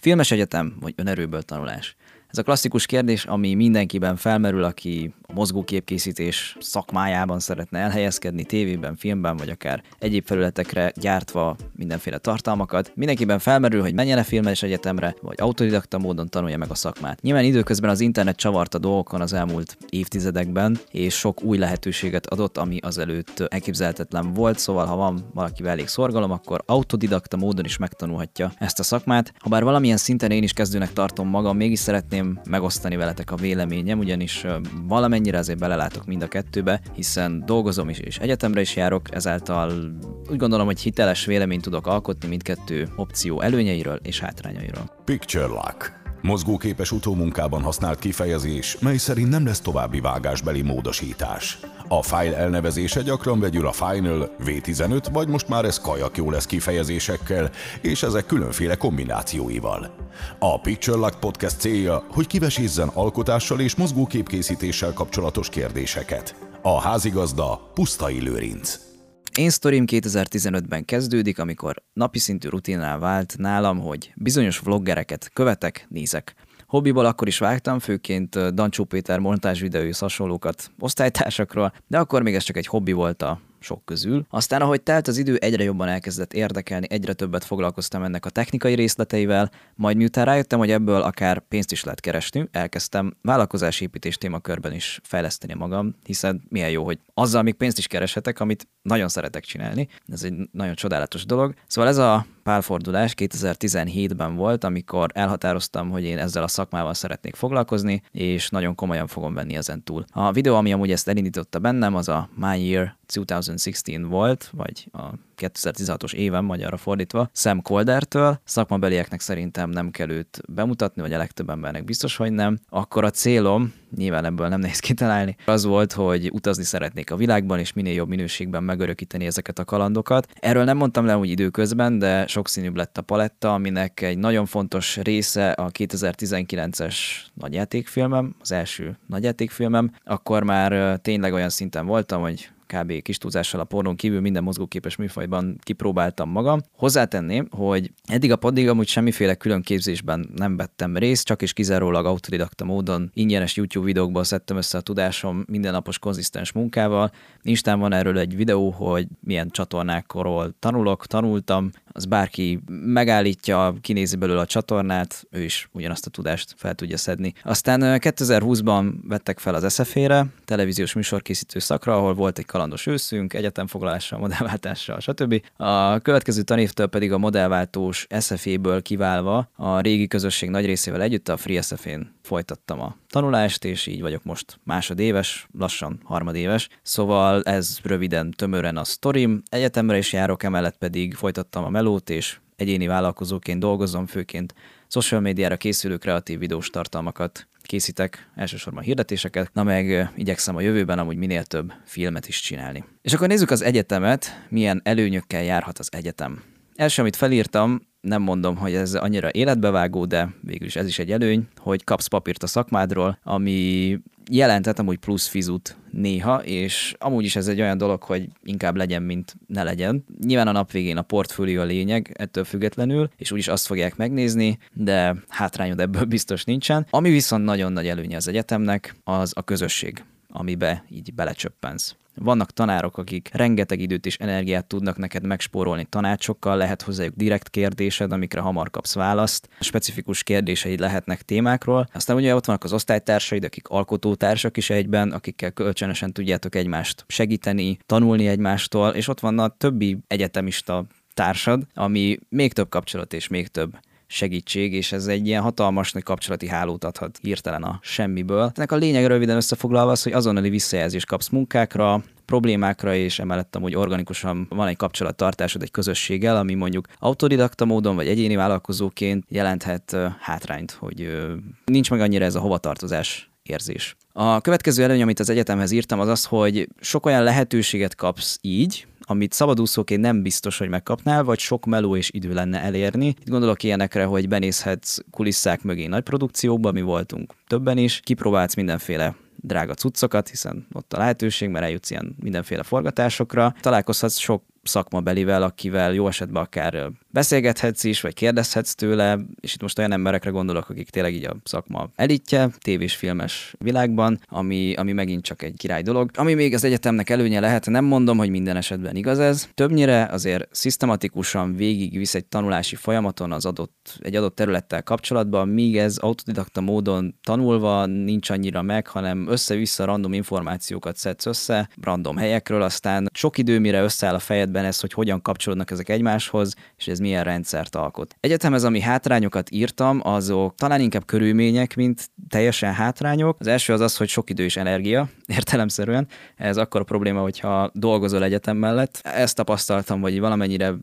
Filmes egyetem vagy önerőből tanulás? Ez a klasszikus kérdés, ami mindenkiben felmerül, aki a mozgóképkészítés szakmájában szeretne elhelyezkedni, tévében, filmben, vagy akár egyéb felületekre gyártva mindenféle tartalmakat. Mindenkiben felmerül, hogy menjen-e filmes egyetemre, vagy autodidakta módon tanulja meg a szakmát. Nyilván időközben az internet csavarta dolgokon az elmúlt évtizedekben, és sok új lehetőséget adott, ami azelőtt elképzelhetetlen volt, szóval ha van valakivel elég szorgalom, akkor autodidakta módon is megtanulhatja ezt a szakmát. Ha bár valamilyen szinten én is kezdőnek tartom magam, mégis szeretném szeretném megosztani veletek a véleményem, ugyanis valamennyire azért belelátok mind a kettőbe, hiszen dolgozom is és egyetemre is járok, ezáltal úgy gondolom, hogy hiteles véleményt tudok alkotni mindkettő opció előnyeiről és hátrányairól. Picture Lock Mozgóképes utómunkában használt kifejezés, mely szerint nem lesz további vágásbeli módosítás. A file elnevezése gyakran vegyül a Final, V15 vagy most már ez kajak jó lesz kifejezésekkel, és ezek különféle kombinációival. A Picture Lock Podcast célja, hogy kivesézzen alkotással és mozgóképkészítéssel kapcsolatos kérdéseket. A házigazda Pusztai Lőrinc. Én sztorim 2015-ben kezdődik, amikor napi szintű rutinál vált nálam, hogy bizonyos vloggereket követek, nézek. Hobbiból akkor is vágtam, főként Dancsó Péter montázs videói hasonlókat osztálytársakról, de akkor még ez csak egy hobbi volt a sok közül. Aztán, ahogy telt az idő, egyre jobban elkezdett érdekelni, egyre többet foglalkoztam ennek a technikai részleteivel, majd miután rájöttem, hogy ebből akár pénzt is lehet keresni, elkezdtem vállalkozásépítés témakörben is fejleszteni magam, hiszen milyen jó, hogy azzal még pénzt is kereshetek, amit nagyon szeretek csinálni. Ez egy nagyon csodálatos dolog. Szóval ez a pálfordulás 2017-ben volt, amikor elhatároztam, hogy én ezzel a szakmával szeretnék foglalkozni, és nagyon komolyan fogom venni ezen túl. A videó, ami amúgy ezt elindította bennem, az a My Year 2016 volt, vagy a 2016-os éven magyarra fordítva, Sam Coldertől. Szakmabelieknek szerintem nem kell őt bemutatni, vagy a legtöbb embernek biztos, hogy nem. Akkor a célom, nyilván ebből nem nehéz kitalálni, az volt, hogy utazni szeretnék a világban, és minél jobb minőségben megörökíteni ezeket a kalandokat. Erről nem mondtam le úgy időközben, de sokszínűbb lett a paletta, aminek egy nagyon fontos része a 2019-es nagyjátékfilmem, az első nagyjátékfilmem. Akkor már tényleg olyan szinten voltam, hogy kb. kis túlzással a pornón kívül minden mozgóképes műfajban kipróbáltam magam. Hozzátenném, hogy eddig a paddig amúgy semmiféle külön képzésben nem vettem részt, csak is kizárólag autodidakta módon ingyenes YouTube videókból szedtem össze a tudásom mindennapos konzisztens munkával. Instán van erről egy videó, hogy milyen csatornákról tanulok, tanultam, az bárki megállítja, kinézi belőle a csatornát, ő is ugyanazt a tudást fel tudja szedni. Aztán 2020-ban vettek fel az SFE-re, televíziós műsorkészítő szakra, ahol volt egy kalandos őszünk, egyetemfoglalással, modellváltással, stb. A következő tanévtől pedig a modellváltós SFE-ből kiválva a régi közösség nagy részével együtt a Free SFE-n folytattam a tanulást, és így vagyok most másodéves, lassan harmadéves. Szóval ez röviden, tömören a sztorim. Egyetemre is járok, emellett pedig folytattam a melót, és egyéni vállalkozóként dolgozom, főként social médiára készülő kreatív videós tartalmakat készítek, elsősorban hirdetéseket, na meg igyekszem a jövőben amúgy minél több filmet is csinálni. És akkor nézzük az egyetemet, milyen előnyökkel járhat az egyetem. Első, amit felírtam, nem mondom, hogy ez annyira életbevágó, de végül is ez is egy előny, hogy kapsz papírt a szakmádról, ami jelentett amúgy plusz fizut néha, és amúgy is ez egy olyan dolog, hogy inkább legyen, mint ne legyen. Nyilván a nap végén a portfólió a lényeg, ettől függetlenül, és úgyis azt fogják megnézni, de hátrányod ebből biztos nincsen. Ami viszont nagyon nagy előnye az egyetemnek, az a közösség amibe így belecsöppensz. Vannak tanárok, akik rengeteg időt és energiát tudnak neked megspórolni tanácsokkal, lehet hozzájuk direkt kérdésed, amikre hamar kapsz választ, specifikus kérdéseid lehetnek témákról. Aztán ugye ott vannak az osztálytársaid, akik alkotótársak is egyben, akikkel kölcsönösen tudjátok egymást segíteni, tanulni egymástól, és ott van a többi egyetemista társad, ami még több kapcsolat és még több segítség, és ez egy ilyen hatalmas nagy kapcsolati hálót adhat hirtelen a semmiből. Ennek a lényeg röviden összefoglalva az, hogy azonnali visszajelzést kapsz munkákra, problémákra, és emellett amúgy organikusan van egy kapcsolattartásod egy közösséggel, ami mondjuk autodidakta módon vagy egyéni vállalkozóként jelenthet hátrányt, hogy nincs meg annyira ez a hovatartozás érzés. A következő előny, amit az egyetemhez írtam, az az, hogy sok olyan lehetőséget kapsz így, amit szabadúszóként nem biztos, hogy megkapnál, vagy sok meló és idő lenne elérni. Itt gondolok ilyenekre, hogy benézhetsz kulisszák mögé nagy produkciókba, mi voltunk többen is, kipróbálsz mindenféle drága cuccokat, hiszen ott a lehetőség, mert eljutsz ilyen mindenféle forgatásokra. Találkozhatsz sok szakmabelivel, akivel jó esetben akár beszélgethetsz is, vagy kérdezhetsz tőle, és itt most olyan emberekre gondolok, akik tényleg így a szakma elitje, tévés, filmes világban, ami, ami megint csak egy király dolog. Ami még az egyetemnek előnye lehet, nem mondom, hogy minden esetben igaz ez. Többnyire azért szisztematikusan végigvisz egy tanulási folyamaton az adott, egy adott területtel kapcsolatban, míg ez autodidakta módon tanulva nincs annyira meg, hanem össze-vissza random információkat szedsz össze, random helyekről, aztán sok idő, mire összeáll a fejedben ez, hogy hogyan kapcsolódnak ezek egymáshoz, és ez milyen rendszert alkot. Egyetem ez, ami hátrányokat írtam, azok talán inkább körülmények, mint teljesen hátrányok. Az első az az, hogy sok idő és energia, értelemszerűen. Ez akkor a probléma, hogyha dolgozol egyetem mellett. Ezt tapasztaltam, hogy valamennyire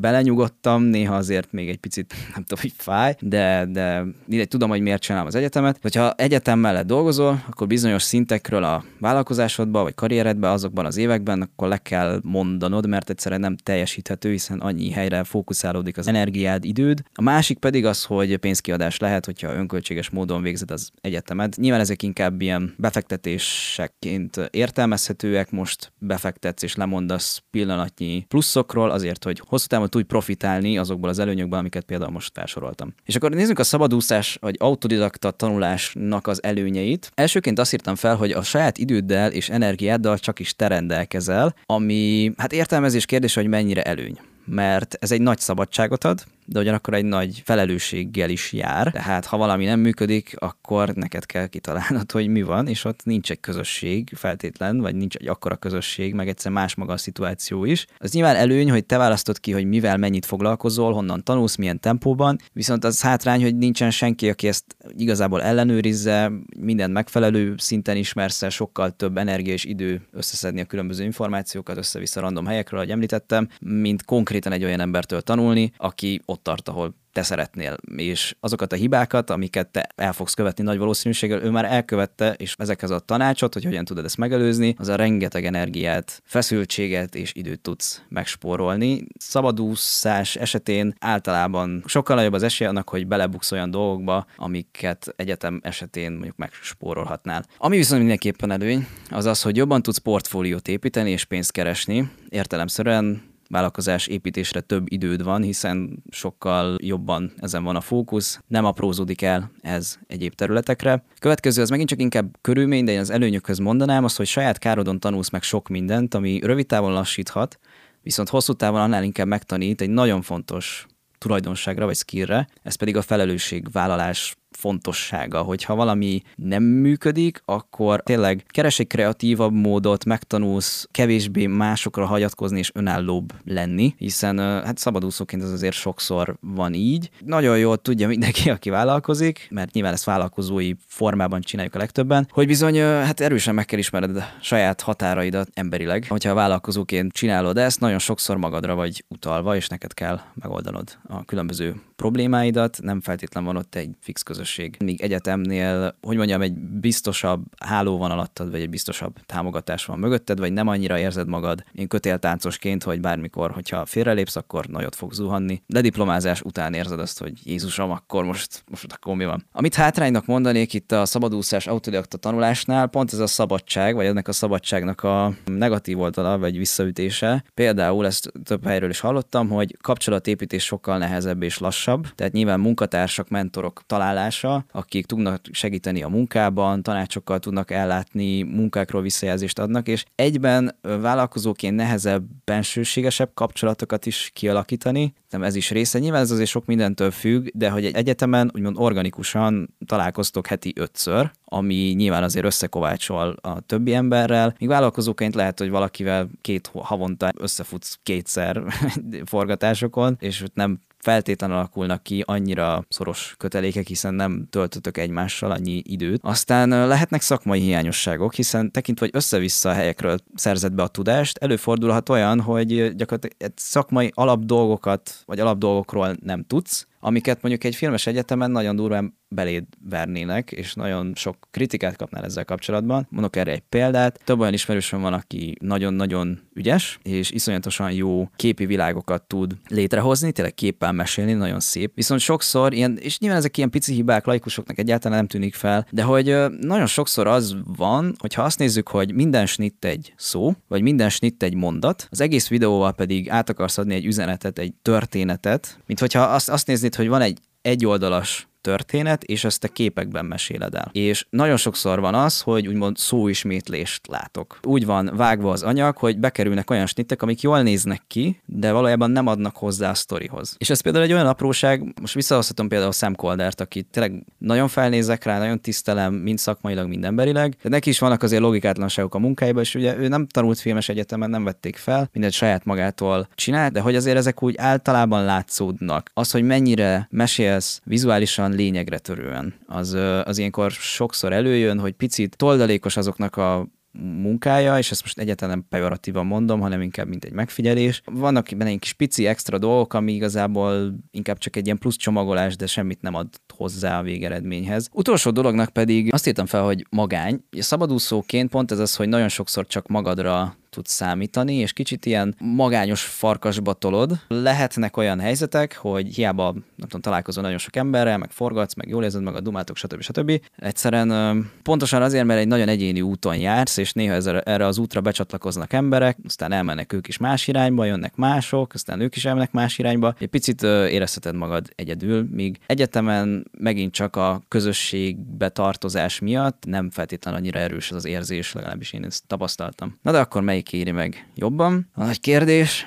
belenyugodtam, néha azért még egy picit, nem tudom, hogy fáj, de, de tudom, hogy miért csinálom az egyetemet. Hogyha egyetem mellett dolgozol, akkor bizonyos szintekről a vállalkozásodban vagy karrieredben azokban az években, akkor le kell mondanod, mert egyszerűen nem teljesíthető, hiszen annyi helyre fókuszálódik az energiád, időd. A másik pedig az, hogy pénzkiadás lehet, hogyha önköltséges módon végzed az egyetemet. Nyilván ezek inkább ilyen befektetésekként értelmezhetőek, most befektetsz és lemondasz pillanatnyi pluszokról azért, hogy hosszú távon tudj profitálni azokból az előnyökből, amiket például most felsoroltam. És akkor nézzük a szabadúszás vagy autodidakta tanulásnak az előnyeit. Elsőként azt írtam fel, hogy a saját időddel és energiáddal csak is te rendelkezel, ami hát értelmezés kérdés, hogy mennyire előny. Mert ez egy nagy szabadságot ad, de ugyanakkor egy nagy felelősséggel is jár. Tehát ha valami nem működik, akkor neked kell kitalálnod, hogy mi van, és ott nincs egy közösség feltétlen, vagy nincs egy akkora közösség, meg egyszer más maga a szituáció is. Az nyilván előny, hogy te választod ki, hogy mivel mennyit foglalkozol, honnan tanulsz, milyen tempóban, viszont az hátrány, hogy nincsen senki, aki ezt igazából ellenőrizze, minden megfelelő szinten ismersz sokkal több energia és idő összeszedni a különböző információkat össze-vissza random helyekről, ahogy említettem, mint konkrétan egy olyan embertől tanulni, aki ott tart, ahol te szeretnél, és azokat a hibákat, amiket te el fogsz követni nagy valószínűséggel, ő már elkövette, és ezekhez a tanácsot, hogy hogyan tudod ezt megelőzni, az a rengeteg energiát, feszültséget és időt tudsz megspórolni. Szabadúszás esetén általában sokkal nagyobb az esély annak, hogy belebuksz olyan dolgokba, amiket egyetem esetén mondjuk megspórolhatnál. Ami viszont mindenképpen előny, az az, hogy jobban tudsz portfóliót építeni és pénzt keresni, értelemszerűen vállalkozás építésre több időd van, hiszen sokkal jobban ezen van a fókusz, nem aprózódik el ez egyéb területekre. Következő az megint csak inkább körülmény, de én az előnyökhöz mondanám azt, hogy saját károdon tanulsz meg sok mindent, ami rövid távon lassíthat, viszont hosszú távon annál inkább megtanít egy nagyon fontos tulajdonságra vagy skillre, ez pedig a felelősségvállalás fontossága, hogyha valami nem működik, akkor tényleg keres egy kreatívabb módot, megtanulsz kevésbé másokra hagyatkozni és önállóbb lenni, hiszen hát szabadúszóként ez azért sokszor van így. Nagyon jól tudja mindenki, aki vállalkozik, mert nyilván ezt vállalkozói formában csináljuk a legtöbben, hogy bizony hát erősen meg kell ismered saját határaidat emberileg. Hogyha vállalkozóként csinálod ezt, nagyon sokszor magadra vagy utalva, és neked kell megoldanod a különböző problémáidat, nem feltétlen van ott egy fix közösség. Míg egyetemnél, hogy mondjam, egy biztosabb háló van alattad, vagy egy biztosabb támogatás van mögötted, vagy nem annyira érzed magad én kötéltáncosként, hogy bármikor, hogyha félrelépsz, akkor nagyot fog zuhanni. De diplomázás után érzed azt, hogy Jézusom, akkor most, most akkor mi van. Amit hátránynak mondanék itt a szabadúszás autodidakta tanulásnál, pont ez a szabadság, vagy ennek a szabadságnak a negatív oldala, vagy visszaütése. Például ezt több helyről is hallottam, hogy kapcsolatépítés sokkal nehezebb és lassabb tehát nyilván munkatársak, mentorok találása, akik tudnak segíteni a munkában, tanácsokkal tudnak ellátni, munkákról visszajelzést adnak, és egyben vállalkozóként nehezebb, bensőségesebb kapcsolatokat is kialakítani, nem ez is része. Nyilván ez azért sok mindentől függ, de hogy egy egyetemen úgymond organikusan találkoztok heti ötször, ami nyilván azért összekovácsol a többi emberrel. Míg vállalkozóként lehet, hogy valakivel két havonta összefutsz kétszer forgatásokon, és nem feltétlenül alakulnak ki annyira szoros kötelékek, hiszen nem töltötök egymással annyi időt. Aztán lehetnek szakmai hiányosságok, hiszen tekintve, hogy össze-vissza a helyekről szerzett be a tudást, előfordulhat olyan, hogy gyakorlatilag szakmai alapdolgokat vagy alapdolgokról nem tudsz, amiket mondjuk egy filmes egyetemen nagyon durván beléd vernének, és nagyon sok kritikát kapnál ezzel kapcsolatban. Mondok erre egy példát. Több olyan ismerősöm van, aki nagyon-nagyon ügyes, és iszonyatosan jó képi világokat tud létrehozni, tényleg képpel mesélni, nagyon szép. Viszont sokszor ilyen, és nyilván ezek ilyen pici hibák laikusoknak egyáltalán nem tűnik fel, de hogy nagyon sokszor az van, hogy ha azt nézzük, hogy minden snitt egy szó, vagy minden snitt egy mondat, az egész videóval pedig át akarsz adni egy üzenetet, egy történetet, mint hogyha azt, azt néznéd, hogy van egy egyoldalas történet, és ezt te képekben meséled el. És nagyon sokszor van az, hogy úgymond szóismétlést látok. Úgy van vágva az anyag, hogy bekerülnek olyan snittek, amik jól néznek ki, de valójában nem adnak hozzá a sztorihoz. És ez például egy olyan apróság, most visszahozhatom például Sam Coldert, aki tényleg nagyon felnézek rá, nagyon tisztelem, mind szakmailag, mind emberileg, de neki is vannak azért logikátlanságok a munkáiban, és ugye ő nem tanult filmes egyetemen, nem vették fel, mindent saját magától csinált, de hogy azért ezek úgy általában látszódnak. Az, hogy mennyire mesélsz vizuálisan, lényegre törően. Az, az ilyenkor sokszor előjön, hogy picit toldalékos azoknak a munkája, és ezt most egyáltalán nem pejoratívan mondom, hanem inkább mint egy megfigyelés. Vannak benne egy kis pici extra dolgok, ami igazából inkább csak egy ilyen plusz csomagolás, de semmit nem ad hozzá a végeredményhez. Utolsó dolognak pedig azt írtam fel, hogy magány. Szabadúszóként pont ez az, hogy nagyon sokszor csak magadra tudsz számítani, és kicsit ilyen magányos farkasba tolod. Lehetnek olyan helyzetek, hogy hiába nem tudom, találkozol nagyon sok emberrel, meg forgatsz, meg jól érzed meg a dumátok, stb. stb. Egyszerűen pontosan azért, mert egy nagyon egyéni úton jársz, és néha ezzel, erre az útra becsatlakoznak emberek, aztán elmennek ők is más irányba, jönnek mások, aztán ők is elmennek más irányba. Egy picit érezheted magad egyedül, míg egyetemen megint csak a közösségbe tartozás miatt nem feltétlenül annyira erős az az érzés, legalábbis én ezt tapasztaltam. Na de akkor melyik melyik éri meg jobban. A nagy kérdés,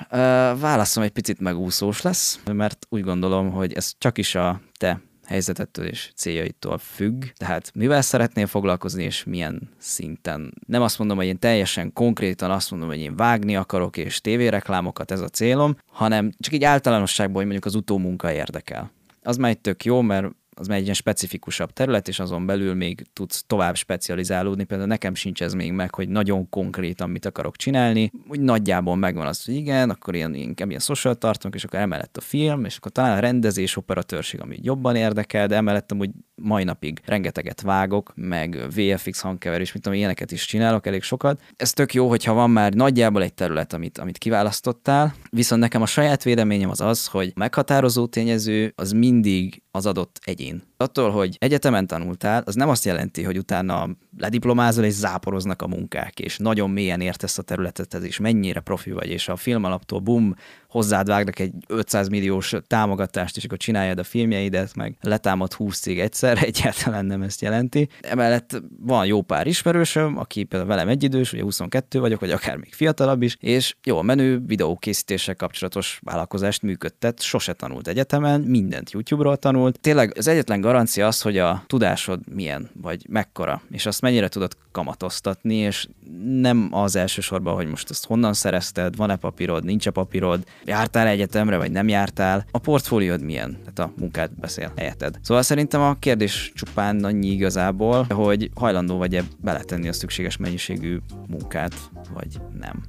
válaszom egy picit megúszós lesz, mert úgy gondolom, hogy ez csak is a te helyzetettől és céljaitól függ. Tehát mivel szeretnél foglalkozni, és milyen szinten. Nem azt mondom, hogy én teljesen konkrétan azt mondom, hogy én vágni akarok, és tévéreklámokat ez a célom, hanem csak így általánosságban, hogy mondjuk az utómunka érdekel. Az már egy tök jó, mert az már egy ilyen specifikusabb terület, és azon belül még tudsz tovább specializálódni. Például nekem sincs ez még meg, hogy nagyon konkrétan mit akarok csinálni. Úgy nagyjából megvan az, hogy igen, akkor ilyen, inkább ilyen social tartunk, és akkor emellett a film, és akkor talán a rendezés, operatőrség, ami jobban érdekel, de emellett amúgy mai napig rengeteget vágok, meg VFX hangkeverés, mit tudom, ilyeneket is csinálok, elég sokat. Ez tök jó, hogyha van már nagyjából egy terület, amit, amit kiválasztottál, viszont nekem a saját véleményem az az, hogy meghatározó tényező az mindig az adott egyén. Attól, hogy egyetemen tanultál, az nem azt jelenti, hogy utána lediplomázol és záporoznak a munkák, és nagyon mélyen értesz a területet, és mennyire profi vagy, és a film alaptól bum, hozzád vágnak egy 500 milliós támogatást, és akkor csináljad a filmjeidet, meg letámad 20 cég egyszer, egyáltalán nem ezt jelenti. Emellett van jó pár ismerősöm, aki például velem egyidős, ugye 22 vagyok, vagy akár még fiatalabb is, és jó menő videókészítéssel kapcsolatos vállalkozást működtet, sose tanult egyetemen, mindent YouTube-ról tanult. Tényleg az egyetlen garancia az, hogy a tudásod milyen, vagy mekkora, és azt mennyire tudod kamatoztatni, és nem az elsősorban, hogy most ezt honnan szerezted, van-e papírod, nincs-e papírod, jártál egyetemre, vagy nem jártál, a portfóliód milyen, tehát a munkát beszél helyetted. Szóval szerintem a kérdés csupán annyi igazából, hogy hajlandó vagy-e beletenni a szükséges mennyiségű munkát, vagy nem.